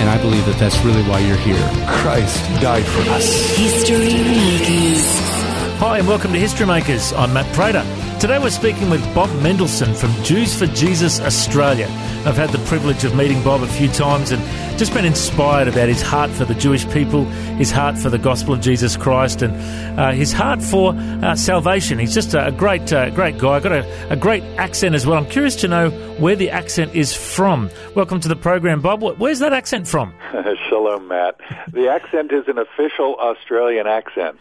And I believe that that's really why you're here. Christ died for us. History Makers. Hi, and welcome to History Makers. I'm Matt Prater. Today we're speaking with Bob Mendelsohn from Jews for Jesus Australia. I've had the privilege of meeting Bob a few times and just been inspired about his heart for the Jewish people, his heart for the gospel of Jesus Christ, and uh, his heart for uh, salvation. He's just a great, uh, great guy. Got a, a great accent as well. I'm curious to know where the accent is from. Welcome to the program, Bob. Where's that accent from? Shalom, Matt. The accent is an official Australian accent.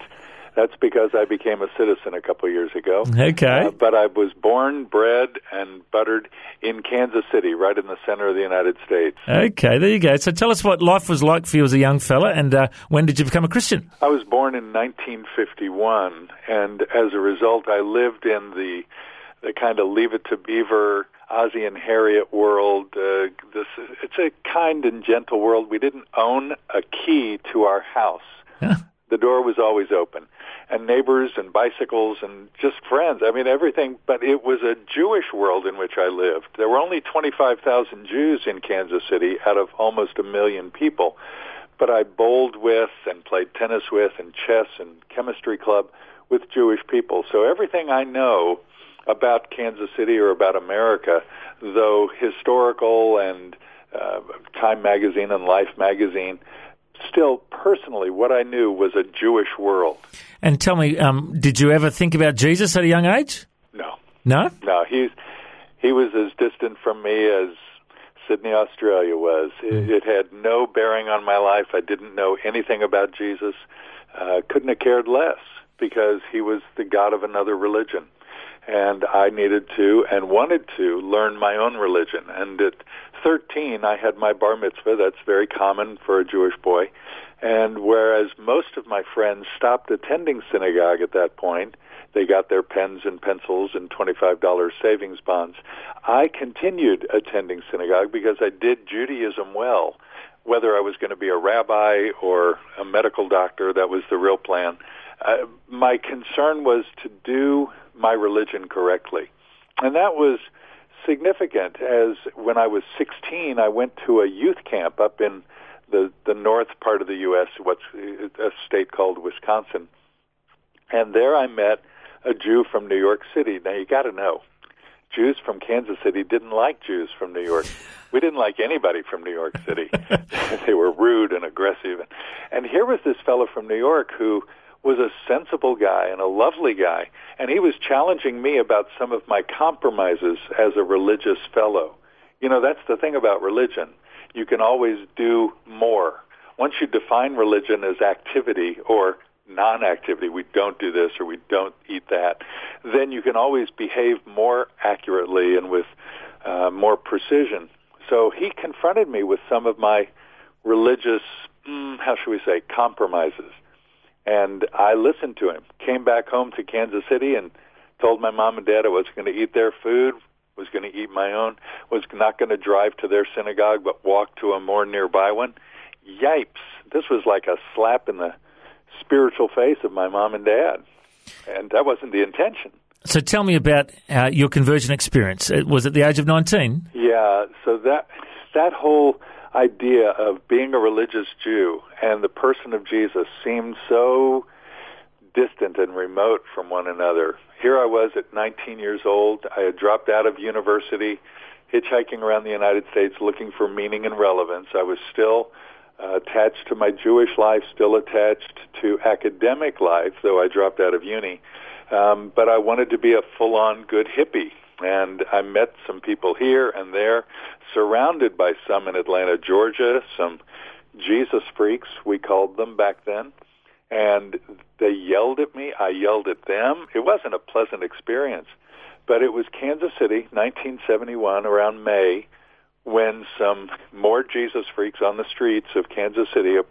That's because I became a citizen a couple of years ago. Okay. Uh, but I was born, bred, and buttered in Kansas City, right in the center of the United States. Okay, there you go. So tell us what life was like for you as a young fella, and uh, when did you become a Christian? I was born in 1951, and as a result, I lived in the the kind of Leave It to Beaver, Ozzie and Harriet world. Uh, this it's a kind and gentle world. We didn't own a key to our house. Yeah. The door was always open, and neighbors and bicycles and just friends. I mean everything. But it was a Jewish world in which I lived. There were only 25,000 Jews in Kansas City out of almost a million people. But I bowled with and played tennis with and chess and chemistry club with Jewish people. So everything I know about Kansas City or about America, though historical and uh, Time Magazine and Life Magazine, still personally what I knew was a Jewish world. And tell me, um, did you ever think about Jesus at a young age? No, No. no, he's he was as distant from me as Sydney, Australia was. It, it had no bearing on my life. I didn't know anything about Jesus. Uh, couldn't have cared less because he was the God of another religion and I needed to and wanted to learn my own religion. And at 13, I had my bar mitzvah. That's very common for a Jewish boy. And whereas most of my friends stopped attending synagogue at that point, they got their pens and pencils and $25 savings bonds. I continued attending synagogue because I did Judaism well. Whether I was going to be a rabbi or a medical doctor, that was the real plan. Uh, my concern was to do my religion correctly. And that was significant as when I was 16, I went to a youth camp up in the, the north part of the U.S., what's a state called Wisconsin. And there I met a Jew from New York City. Now you got to know, Jews from Kansas City didn't like Jews from New York. We didn't like anybody from New York City. they were rude and aggressive. And here was this fellow from New York who was a sensible guy and a lovely guy, and he was challenging me about some of my compromises as a religious fellow. You know, that's the thing about religion. You can always do more. Once you define religion as activity or non-activity, we don't do this or we don't eat that, then you can always behave more accurately and with uh, more precision. So he confronted me with some of my religious, mm, how should we say, compromises. And I listened to him. Came back home to Kansas City and told my mom and dad I was going to eat their food, was going to eat my own, was not going to drive to their synagogue, but walk to a more nearby one. Yipes! This was like a slap in the spiritual face of my mom and dad, and that wasn't the intention. So tell me about uh, your conversion experience. It was at the age of 19? Yeah, so that that whole idea of being a religious Jew and the person of Jesus seemed so distant and remote from one another. Here I was at 19 years old. I had dropped out of university, hitchhiking around the United States looking for meaning and relevance. I was still uh, attached to my Jewish life, still attached to academic life, though I dropped out of uni. Um, but I wanted to be a full-on good hippie and I met some people here and there, surrounded by some in Atlanta, Georgia, some Jesus freaks, we called them back then. And they yelled at me. I yelled at them. It wasn't a pleasant experience. But it was Kansas City, 1971, around May, when some more Jesus freaks on the streets of Kansas City uh,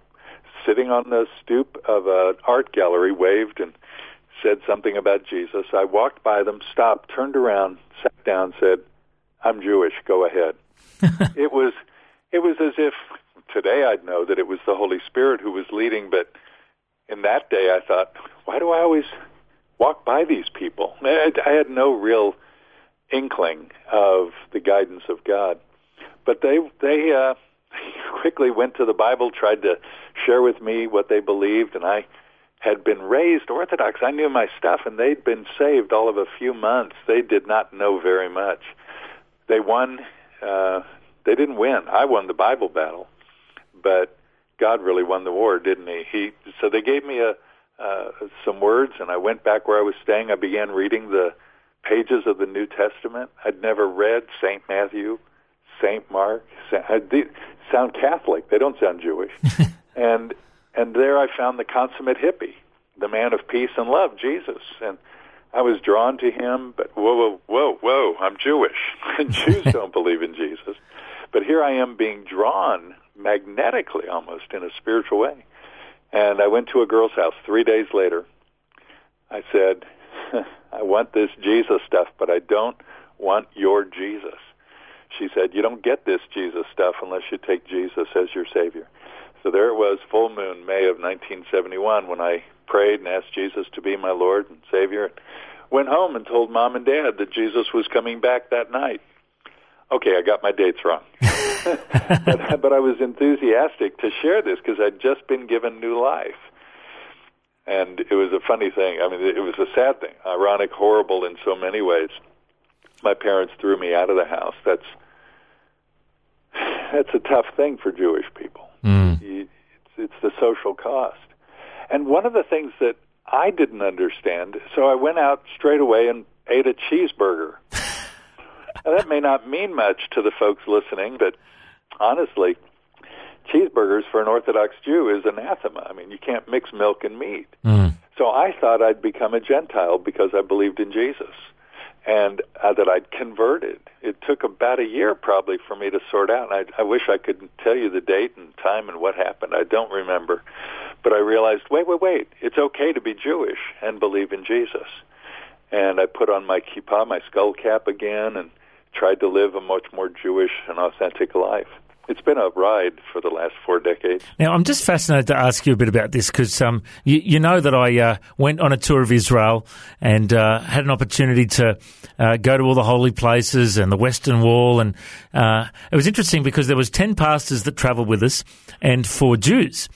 sitting on the stoop of an art gallery, waved and said something about Jesus. I walked by them, stopped, turned around, sat down, said, "I'm Jewish. Go ahead." it was it was as if today I'd know that it was the Holy Spirit who was leading, but in that day I thought, why do I always walk by these people? I, I had no real inkling of the guidance of God, but they they uh, quickly went to the Bible, tried to share with me what they believed, and I had been raised Orthodox. I knew my stuff, and they'd been saved all of a few months. They did not know very much. They won. Uh, they didn't win. I won the Bible battle, but God really won the war, didn't He? He. So they gave me a uh, some words, and I went back where I was staying. I began reading the pages of the New Testament. I'd never read Saint Matthew, Saint Mark. Saint, I, they sound Catholic. They don't sound Jewish. and and there I found the consummate hippie, the man of peace and love, Jesus. And I was drawn to him, but whoa, whoa, whoa, whoa, I'm Jewish. and Jews don't believe in Jesus. But here I am being drawn magnetically almost in a spiritual way. And I went to a girl's house three days later. I said, I want this Jesus stuff, but I don't want your Jesus. She said, You don't get this Jesus stuff unless you take Jesus as your Savior. So there it was, full moon, May of 1971, when I prayed and asked Jesus to be my Lord and Savior. Went home and told mom and dad that Jesus was coming back that night. Okay, I got my dates wrong. but, but I was enthusiastic to share this because I'd just been given new life. And it was a funny thing. I mean, it was a sad thing, ironic, horrible in so many ways. My parents threw me out of the house. That's that's a tough thing for Jewish people. Mm. It's, it's the social cost. And one of the things that I didn't understand, so I went out straight away and ate a cheeseburger. now, that may not mean much to the folks listening, but honestly, cheeseburgers for an Orthodox Jew is anathema. I mean, you can't mix milk and meat. Mm. So I thought I'd become a Gentile because I believed in Jesus and uh, that I'd converted. It took about a year probably for me to sort out. And I, I wish I could tell you the date and time and what happened. I don't remember. But I realized, wait, wait, wait. It's okay to be Jewish and believe in Jesus. And I put on my kippah, my skull cap again, and tried to live a much more Jewish and authentic life it's been a ride for the last four decades. Now, I'm just fascinated to ask you a bit about this because um, you, you, know that I uh, went on a tour of Israel and uh, had an opportunity to uh, go to all the holy places and the Western Wall, and uh, it was interesting because there was ten pastors that travelled with us and four Jews.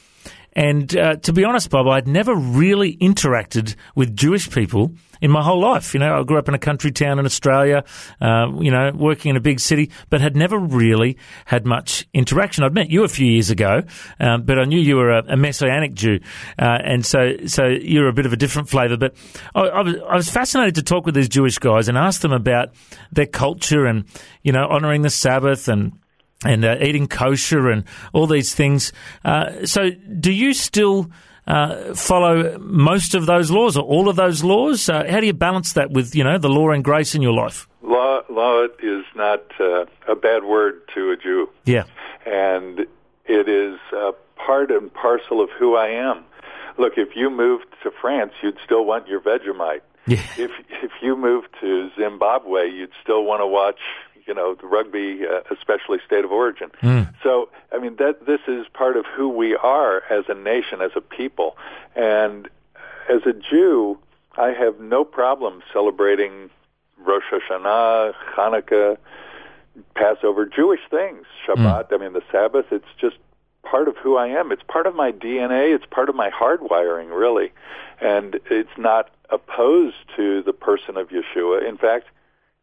And uh, to be honest, Bob, I'd never really interacted with Jewish people in my whole life. You know, I grew up in a country town in Australia, uh, you know, working in a big city, but had never really had much interaction. I'd met you a few years ago, um, but I knew you were a, a Messianic Jew, uh, and so so you're a bit of a different flavour. But I, I, was, I was fascinated to talk with these Jewish guys and ask them about their culture and you know honouring the Sabbath and and uh, eating kosher and all these things. Uh, so, do you still uh, follow most of those laws or all of those laws? Uh, how do you balance that with you know the law and grace in your life? Law, law is not uh, a bad word to a Jew. Yeah, and it is part and parcel of who I am. Look, if you moved to France, you'd still want your Vegemite. Yeah. If if you moved to Zimbabwe, you'd still want to watch you know the rugby, uh, especially state of origin. Mm. So I mean that this is part of who we are as a nation, as a people, and as a Jew, I have no problem celebrating Rosh Hashanah, Hanukkah, Passover, Jewish things, Shabbat. Mm. I mean the Sabbath. It's just part of who I am. It's part of my DNA. It's part of my hardwiring, really, and it's not opposed to the person of Yeshua. In fact,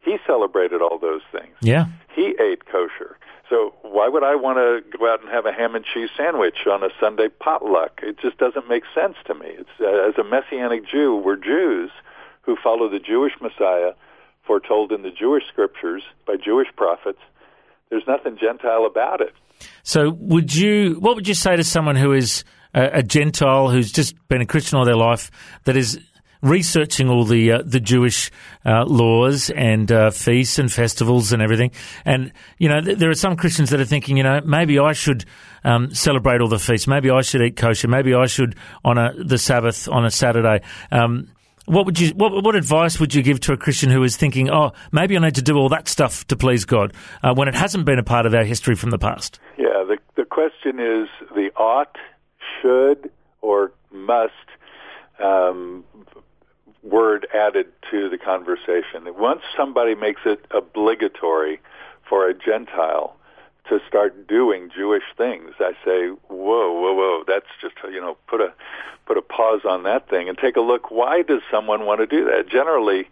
he celebrated all those things. Yeah. He ate kosher. So why would I want to go out and have a ham and cheese sandwich on a Sunday potluck? It just doesn't make sense to me. It's uh, as a messianic Jew, we're Jews who follow the Jewish Messiah foretold in the Jewish scriptures by Jewish prophets. There's nothing Gentile about it. So would you what would you say to someone who is a, a Gentile who's just been a Christian all their life that is researching all the uh, the Jewish uh, laws and uh, feasts and festivals and everything. And you know, th- there are some Christians that are thinking, you know, maybe I should um, celebrate all the feasts. Maybe I should eat kosher. Maybe I should honor the Sabbath on a Saturday. Um, what would you what, what advice would you give to a Christian who is thinking, oh, maybe I need to do all that stuff to please God uh, when it hasn't been a part of our history from the past? Yeah, the the question is the ought, should, or must um, word added to the conversation. Once somebody makes it obligatory for a Gentile to start doing Jewish things, I say, whoa, whoa, whoa, that's just you know put a put a pause on that thing and take a look. Why does someone want to do that? Generally,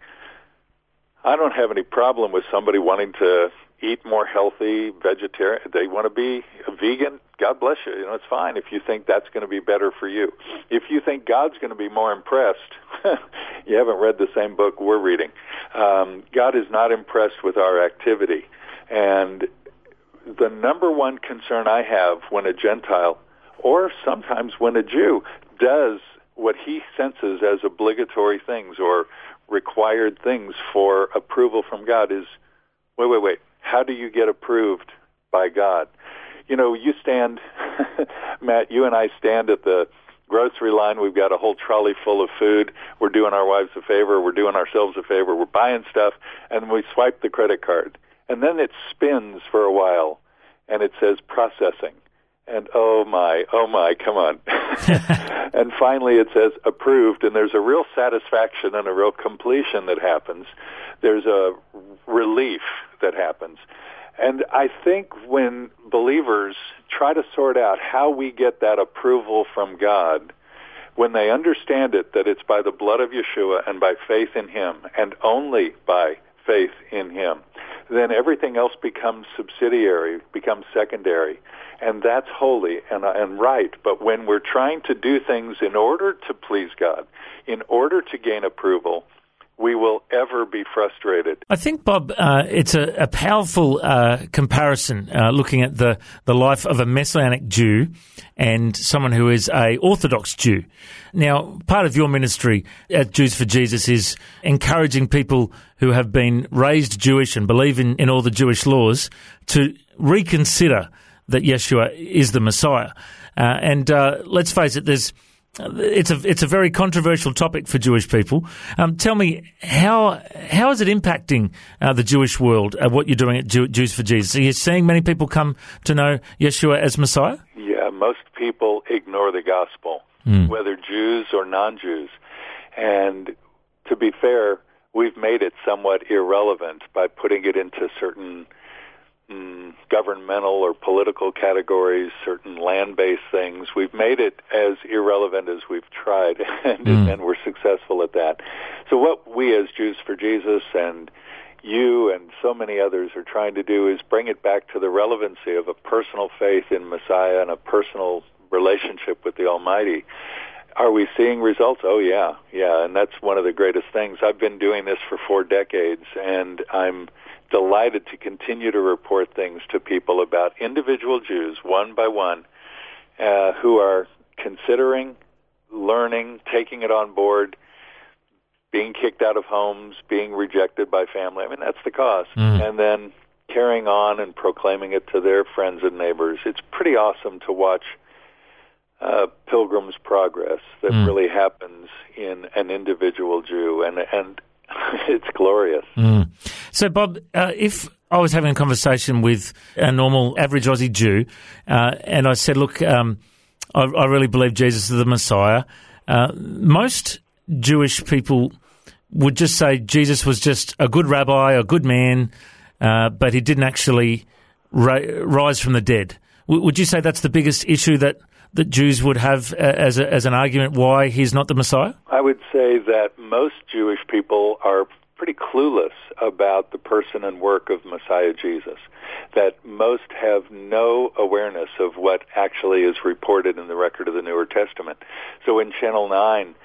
I don't have any problem with somebody wanting to eat more healthy, vegetarian. They want to be a vegan. God bless you. You know, it's fine if you think that's going to be better for you. If you think God's going to be more impressed, you haven't read the same book we're reading. Um, God is not impressed with our activity, and the number one concern I have when a Gentile, or sometimes when a Jew, does what he senses as obligatory things or required things for approval from God is, wait, wait, wait how do you get approved by God? You know, you stand, Matt, you and I stand at the grocery line. We've got a whole trolley full of food. We're doing our wives a favor. We're doing ourselves a favor. We're buying stuff, and we swipe the credit card. And then it spins for a while, and it says processing. And oh my, oh my, come on. and finally it says approved, and there's a real satisfaction and a real completion that happens. There's a relief that happens. And I think when believers try to sort out how we get that approval from God, when they understand it, that it's by the blood of Yeshua and by faith in Him, and only by faith in Him, then everything else becomes subsidiary, becomes secondary, and that's holy and, and right. But when we're trying to do things in order to please God, in order to gain approval, we will ever be frustrated. I think, Bob, uh, it's a, a powerful uh, comparison uh, looking at the, the life of a Messianic Jew and someone who is a Orthodox Jew. Now, part of your ministry at Jews for Jesus is encouraging people who have been raised Jewish and believe in, in all the Jewish laws to reconsider that Yeshua is the Messiah. Uh, and uh, let's face it, there's it's a it's a very controversial topic for Jewish people. Um, tell me how how is it impacting uh, the Jewish world? Uh, what you're doing at Jew, Jews for Jesus? Are you seeing many people come to know Yeshua as Messiah? Yeah, most people ignore the gospel, mm. whether Jews or non-Jews. And to be fair, we've made it somewhat irrelevant by putting it into certain certain governmental or political categories, certain land-based things. We've made it as irrelevant as we've tried, and, mm. and we're successful at that. So what we as Jews for Jesus and you and so many others are trying to do is bring it back to the relevancy of a personal faith in Messiah and a personal relationship with the Almighty. Are we seeing results? Oh yeah, yeah, and that's one of the greatest things. I've been doing this for four decades, and I'm delighted to continue to report things to people about individual Jews, one by one, uh, who are considering, learning, taking it on board, being kicked out of homes, being rejected by family. I mean, that's the cost. Mm. And then carrying on and proclaiming it to their friends and neighbors. It's pretty awesome to watch uh, pilgrim's progress that mm. really happens in an individual Jew. And, and it's glorious. Mm. So, Bob, uh, if I was having a conversation with a normal average Aussie Jew, uh, and I said, "Look, um, I, I, really believe Jesus is the Messiah," uh, most Jewish people would just say Jesus was just a good rabbi, a good man, uh, but he didn't actually ra- rise from the dead. W- would you say that's the biggest issue that that Jews would have uh, as, a, as an argument why he's not the Messiah? I would say that most Jewish people are pretty clueless about the person and work of Messiah Jesus. That most have no awareness of what actually is reported in the record of the Newer Testament. So when Channel 9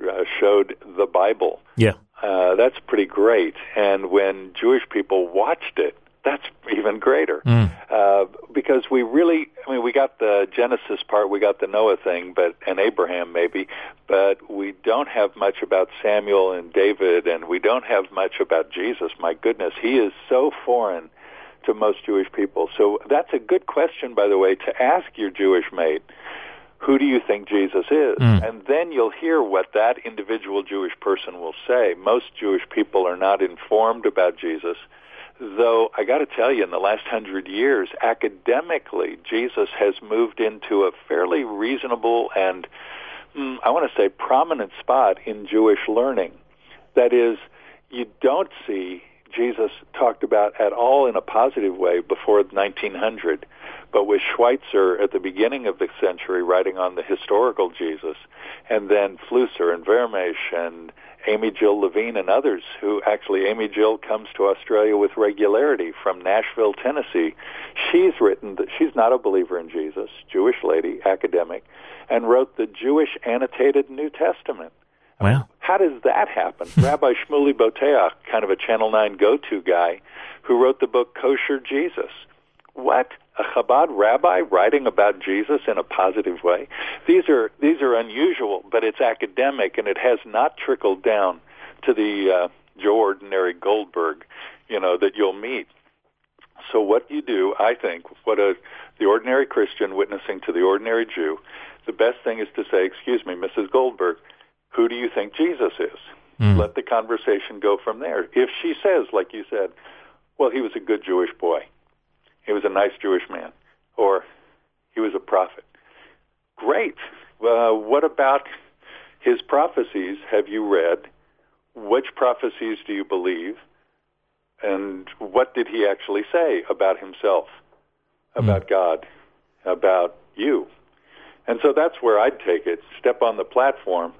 uh, showed the Bible, yeah. Uh, that's pretty great. And when Jewish people watched it, that's even greater. Mm. Uh, because we really, I mean, we got the Genesis part, we got the Noah thing, but and Abraham maybe, but we don't have much about Samuel and David, and we don't have much about Jesus. My goodness, he is so foreign to most Jewish people. So that's a good question, by the way, to ask your Jewish mate. Who do you think Jesus is? Mm. And then you'll hear what that individual Jewish person will say. Most Jewish people are not informed about Jesus though I got to tell you, in the last hundred years, academically, Jesus has moved into a fairly reasonable and mm, I want to say prominent spot in Jewish learning. That is, you don't see Jesus talked about at all in a positive way before 1900. But with Schweitzer at the beginning of the century writing on the historical Jesus, and then Flusser and Vermes and Amy Jill Levine and others who actually Amy Jill comes to Australia with regularity from Nashville, Tennessee. She's written that she's not a believer in Jesus, Jewish lady, academic, and wrote the Jewish annotated New Testament. Wow. How does that happen? Rabbi Shmuley Boteach, kind of a Channel 9 go-to guy, who wrote the book Kosher Jesus. What? A Chabad rabbi writing about Jesus in a positive way? These are these are unusual, but it's academic and it has not trickled down to the uh, Joe ordinary Goldberg, you know, that you'll meet. So what you do, I think, what a the ordinary Christian witnessing to the ordinary Jew, the best thing is to say, "Excuse me, Mrs. Goldberg, who do you think Jesus is?" Mm. Let the conversation go from there. If she says, like you said, "Well, he was a good Jewish boy," he was a nice Jewish man, or he was a prophet. Great. Uh, what about his prophecies? Have you read? Which prophecies do you believe? And what did he actually say about himself, about God, about you? And so that's where I'd take it. Step on the platform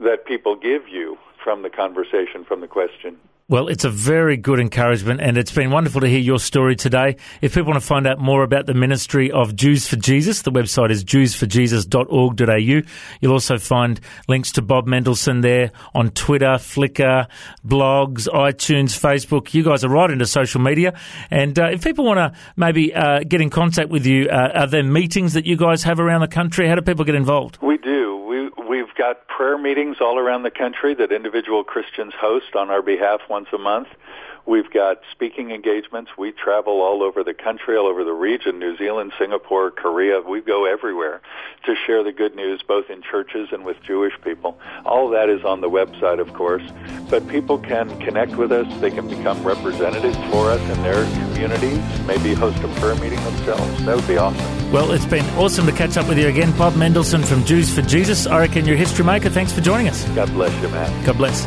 that people give you from the conversation, from the question. Well, it's a very good encouragement, and it's been wonderful to hear your story today. If people want to find out more about the ministry of Jews for Jesus, the website is jewsforjesus.org.au. You'll also find links to Bob Mendelsohn there on Twitter, Flickr, blogs, iTunes, Facebook. You guys are right into social media. And uh, if people want to maybe uh, get in contact with you, uh, are there meetings that you guys have around the country? How do people get involved? We do. We, we've got prayer meetings all around the country that individual Christians host on our behalf once a month. We've got speaking engagements. We travel all over the country, all over the region, New Zealand, Singapore, Korea. We go everywhere to share the good news, both in churches and with Jewish people. All that is on the website, of course. But people can connect with us. They can become representatives for us in their communities, maybe host a prayer meeting themselves. That would be awesome. Well, it's been awesome to catch up with you again. Bob Mendelsohn from Jews for Jesus. I reckon you're history maker. Thanks for joining us. God bless you, man. God bless.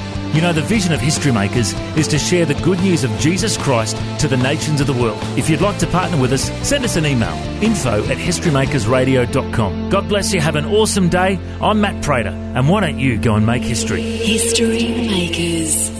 You know, the vision of History Makers is to share the good news of Jesus Christ to the nations of the world. If you'd like to partner with us, send us an email info at historymakersradio.com. God bless you. Have an awesome day. I'm Matt Prater, and why don't you go and make history? History Makers.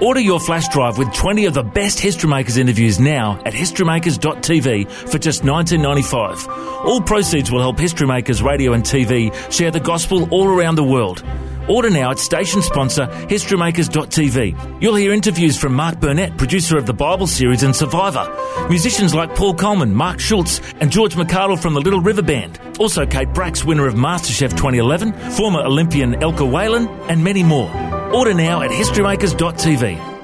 Order your flash drive with 20 of the best History Makers interviews now at historymakers.tv for just $19.95. All proceeds will help History Makers Radio and TV share the gospel all around the world. Order now at station sponsor historymakers.tv. You'll hear interviews from Mark Burnett, producer of the Bible series and Survivor, musicians like Paul Colman, Mark Schultz, and George McArdle from the Little River Band. Also, Kate Bracks, winner of MasterChef 2011, former Olympian Elka Whalan, and many more. Order now at historymakers.tv.